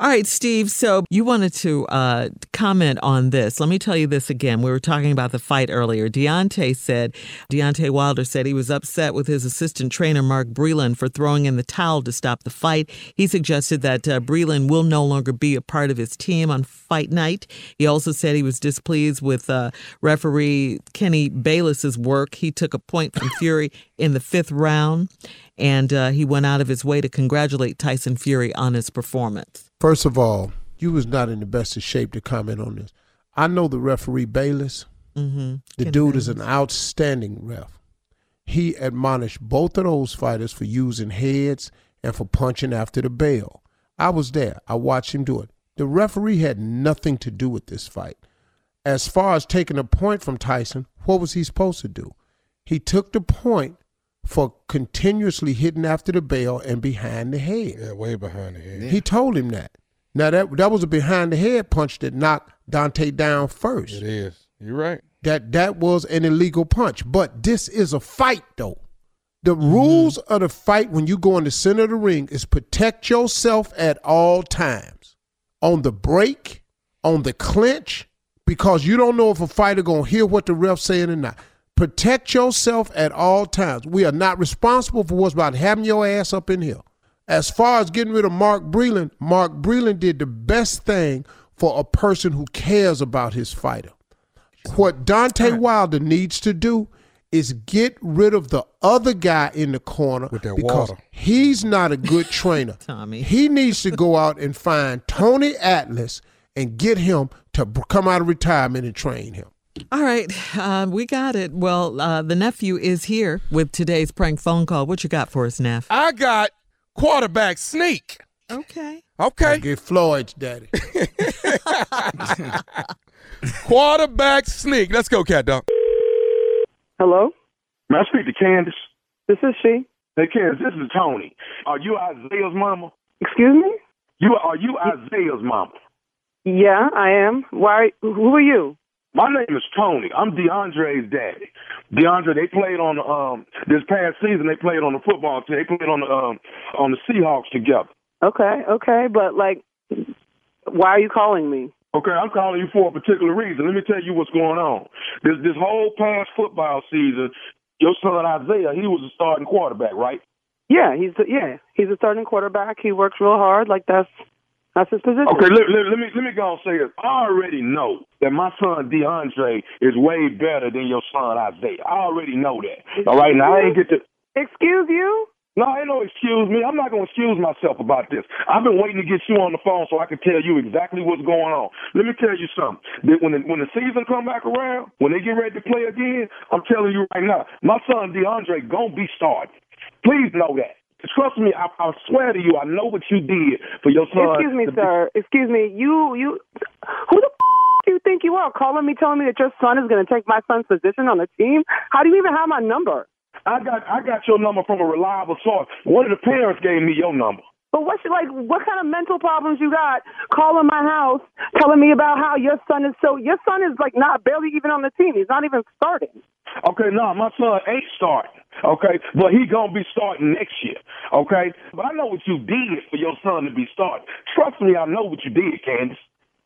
All right, Steve. So you wanted to uh, comment on this. Let me tell you this again. We were talking about the fight earlier. Deontay said, Deontay Wilder said he was upset with his assistant trainer, Mark Breland, for throwing in the towel to stop the fight. He suggested that uh, Breland will no longer be a part of his team on fight night. He also said he was displeased with uh, referee Kenny Bayless's work. He took a point from Fury in the fifth round, and uh, he went out of his way to congratulate Tyson Fury on his performance. First of all, you was not in the best of shape to comment on this. I know the referee Bayless. Mm-hmm. The Ken dude is an outstanding ref. He admonished both of those fighters for using heads and for punching after the bell. I was there. I watched him do it. The referee had nothing to do with this fight. As far as taking a point from Tyson, what was he supposed to do? He took the point for continuously hitting after the bell and behind the head. Yeah, way behind the head. He told him that. Now that that was a behind the head punch that knocked Dante down first. It is. You're right. That that was an illegal punch. But this is a fight though. The mm-hmm. rules of the fight when you go in the center of the ring is protect yourself at all times. On the break, on the clinch, because you don't know if a fighter gonna hear what the ref saying or not. Protect yourself at all times. We are not responsible for what's about having your ass up in here. As far as getting rid of Mark Breland, Mark Breland did the best thing for a person who cares about his fighter. What Dante Wilder needs to do is get rid of the other guy in the corner because water. he's not a good trainer. Tommy. He needs to go out and find Tony Atlas and get him to come out of retirement and train him. All right, uh, we got it. Well, uh, the nephew is here with today's prank phone call. What you got for us, Neff? I got quarterback sneak. Okay. Okay. Get Floyd's daddy. quarterback sneak. Let's go, cat dog. Hello, May I speak to Candace? this is she. Hey, Candace, this is Tony. Are you Isaiah's mama? Excuse me? You are you Isaiah's mama? Yeah, I am. Why? Who are you? My name is Tony. I'm DeAndre's daddy. DeAndre, they played on um this past season. They played on the football team. They played on the um on the Seahawks together. Okay, okay, but like, why are you calling me? Okay, I'm calling you for a particular reason. Let me tell you what's going on. This this whole past football season, your son Isaiah, he was a starting quarterback, right? Yeah, he's the, yeah, he's a starting quarterback. He works real hard. Like that's that's his position. Okay, let, let, let me let me go and say this. I already know that my son DeAndre is way better than your son Isaiah. I already know that. All right, now I ain't get to. Excuse you? No, I ain't no excuse me. I'm not gonna excuse myself about this. I've been waiting to get you on the phone so I can tell you exactly what's going on. Let me tell you something. That when the, when the season come back around, when they get ready to play again, I'm telling you right now, my son DeAndre gonna be starting. Please know that. Trust me, I, I swear to you, I know what you did for your son. Excuse me, to be- sir. Excuse me. You you who the f- do you think you are? Calling me, telling me that your son is going to take my son's position on the team? How do you even have my number? I got I got your number from a reliable source. One of the parents gave me your number. But what's like? What kind of mental problems you got? Calling my house, telling me about how your son is so. Your son is like not barely even on the team. He's not even starting. Okay, no, my son ain't starting. Okay, but he gonna be starting next year. Okay, but I know what you did for your son to be starting. Trust me, I know what you did, Candace.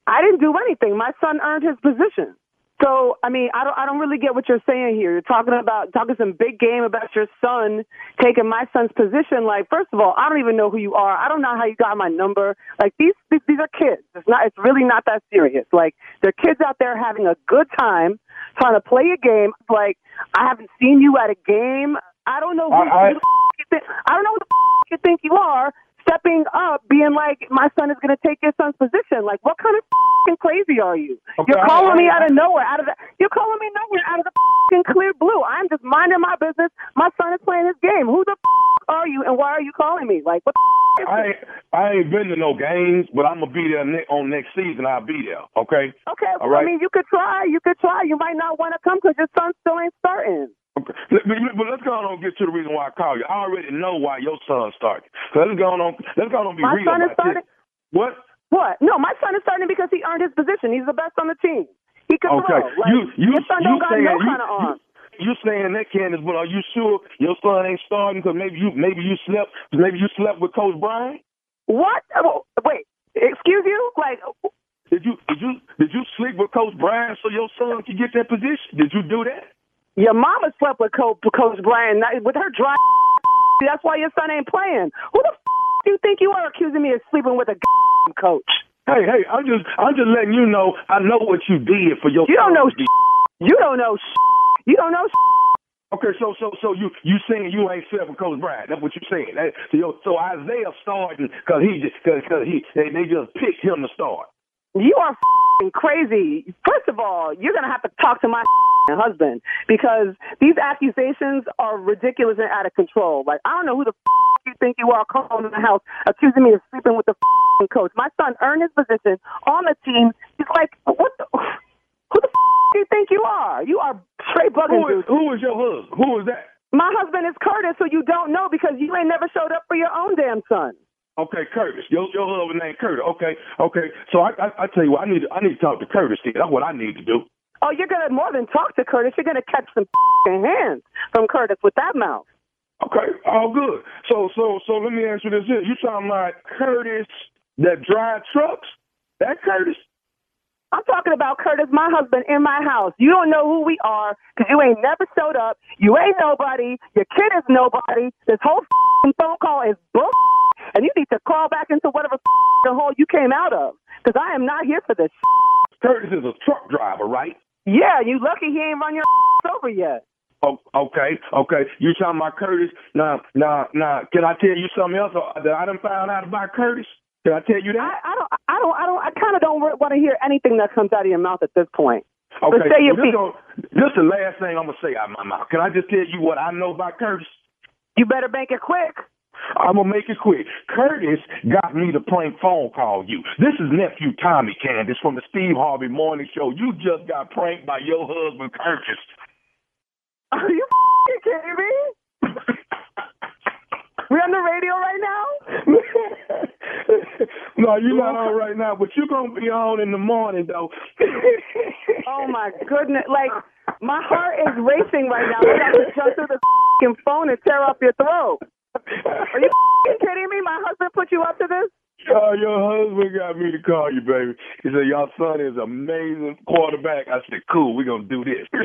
I didn't do anything. My son earned his position. So I mean, I don't. I don't really get what you're saying here. You're talking about talking some big game about your son taking my son's position. Like, first of all, I don't even know who you are. I don't know how you got my number. Like these these, these are kids. It's not. It's really not that serious. Like they're kids out there having a good time, trying to play a game. Like I haven't seen you at a game. I don't know who, I- I- the f- you think. I don't know who the f- you think you are. Stepping up, being like, my son is going to take your son's position. Like, what kind of f***ing crazy are you? Okay, You're calling me out of nowhere, out of the. You're calling me nowhere, out of the f***ing clear blue. I'm just minding my business. My son is playing his game. Who the f- are you, and why are you calling me? Like, what? The f- is I ain't, I ain't been to no games, but I'm gonna be there ne- on next season. I'll be there. Okay. Okay, All well, right. I mean, you could try. You could try. You might not want to come because your son still ain't starting. Okay. Let- But let's go on and get to the reason why I call you. I already know why your son started. So let's go on. Let's go on and be My real My son is starting. What? What? No, my son is starting because he earned his position. He's the best on the team. He can Okay. throw. Like, you you your son you don't got no you, kind of arm. you, you saying that, Candace? But are you sure your son ain't starting? Because maybe you maybe you slept maybe you slept with Coach Brian. What? Oh, wait. Excuse you? like Did you did you did you sleep with Coach Brian so your son could get that position? Did you do that? Your mama slept with Coach, Coach Brian with her dry. That's why your son ain't playing. Who the f- do you think you are accusing me of sleeping with a coach? Hey, hey, I'm just I'm just letting you know I know what you did for your You don't know. son. You don't know. You don't know. Okay, so so so you you saying you ain't slept with Coach Brian? That's what you're saying. That, so, so Isaiah starting because he just because he they, they just picked him to start. You are crazy. First of all, you're going to have to talk to my husband because these accusations are ridiculous and out of control. Like, I don't know who the f- you think you are calling in the house accusing me of sleeping with the f***ing coach. My son earned his position on the team. He's like, what the, who the f- do you think you are? You are straight bugging, Who is who is your husband? Who is that? My husband is Curtis, who you don't know because you ain't never showed up for your own damn son. Okay, Curtis. Your your husband named Curtis. Okay, okay. So I, I I tell you what, I need to, I need to talk to Curtis. Then. That's what I need to do. Oh, you're gonna more than talk to Curtis. You're gonna catch some hands from Curtis with that mouth. Okay, all good. So so so let me ask you this: here. You talking about Curtis that drive trucks? That Curtis? I'm talking about Curtis, my husband, in my house. You don't know who we are because you ain't never showed up. You ain't nobody. Your kid is nobody. This whole f***ing phone call is bull. And you need to crawl back into whatever hole you came out of because I am not here for this. Curtis is a truck driver, right? Yeah, you lucky he ain't run your over yet. Oh, okay, okay. You talking about Curtis? Now, now, now. Can I tell you something else uh, that I done found out about Curtis? Can I tell you that? I don't, I don't, I don't, I kind of don't want to hear anything that comes out of your mouth at this point. Okay. But say your well, this, piece. gon- this the last thing I'm gonna say out of my mouth. Can I just tell you what I know about Curtis? You better make it quick. I'm gonna make it quick. Curtis got me to prank phone call you. This is nephew Tommy Candace from the Steve Harvey Morning Show. You just got pranked by your husband Curtis. Are you f***ing kidding me? We on the radio right now? no, you're not on right now, but you're gonna be on in the morning though. Oh my goodness! Like my heart is racing right now. I'm about to jump through the f***ing phone and tear off your throat. Are you f***ing kidding me? My husband put you up to this? Oh, your husband got me to call you, baby. He said, Your son is amazing quarterback. I said, Cool, we're gonna do this.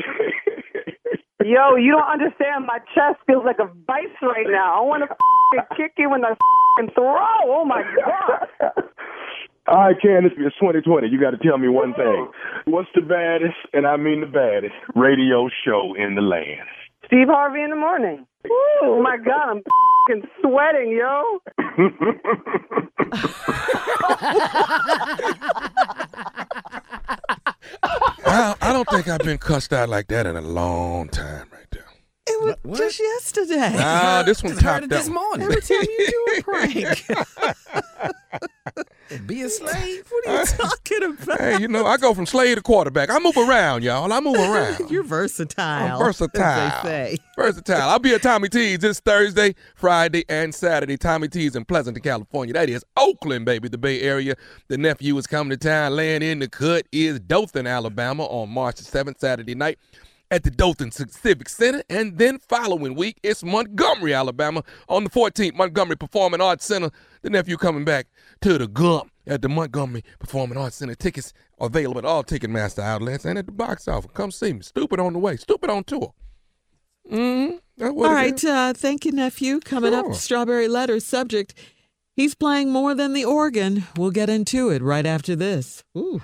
Yo, you don't understand. My chest feels like a vice right now. I want to f***ing kick you in the f***ing throat. Oh my god! All right, Candace, it's 2020. You got to tell me one thing. What's the baddest, and I mean the baddest, radio show in the land? Steve Harvey in the morning. Oh my god, I'm sweating, yo. I, I don't think I've been cussed out like that in a long time, right there. It was just yesterday. Ah, this one Just heard topped it that this one. morning. Every time you do a prank. Be a slave. what are you talking about? Hey, you know, I go from slave to quarterback. I move around, y'all. I move around. You're versatile. I'm versatile. They say. Versatile. I'll be at Tommy T's this Thursday, Friday, and Saturday. Tommy T's in Pleasanton, California. That is Oakland, baby, the Bay Area. The nephew is coming to town. Laying in the cut is Dothan, Alabama on March the 7th, Saturday night at the Dothan Civic Center. And then following week, it's Montgomery, Alabama on the 14th, Montgomery Performing Arts Center. The nephew coming back to the Gump at the Montgomery Performing Arts Center. Tickets available at all Ticketmaster outlets and at the box office. Come see me. Stupid on the way. Stupid on tour. What All right. Uh, thank you, nephew. Coming Sure. up, Strawberry Letters subject. He's playing more than the organ. We'll get into it right after this. Ooh.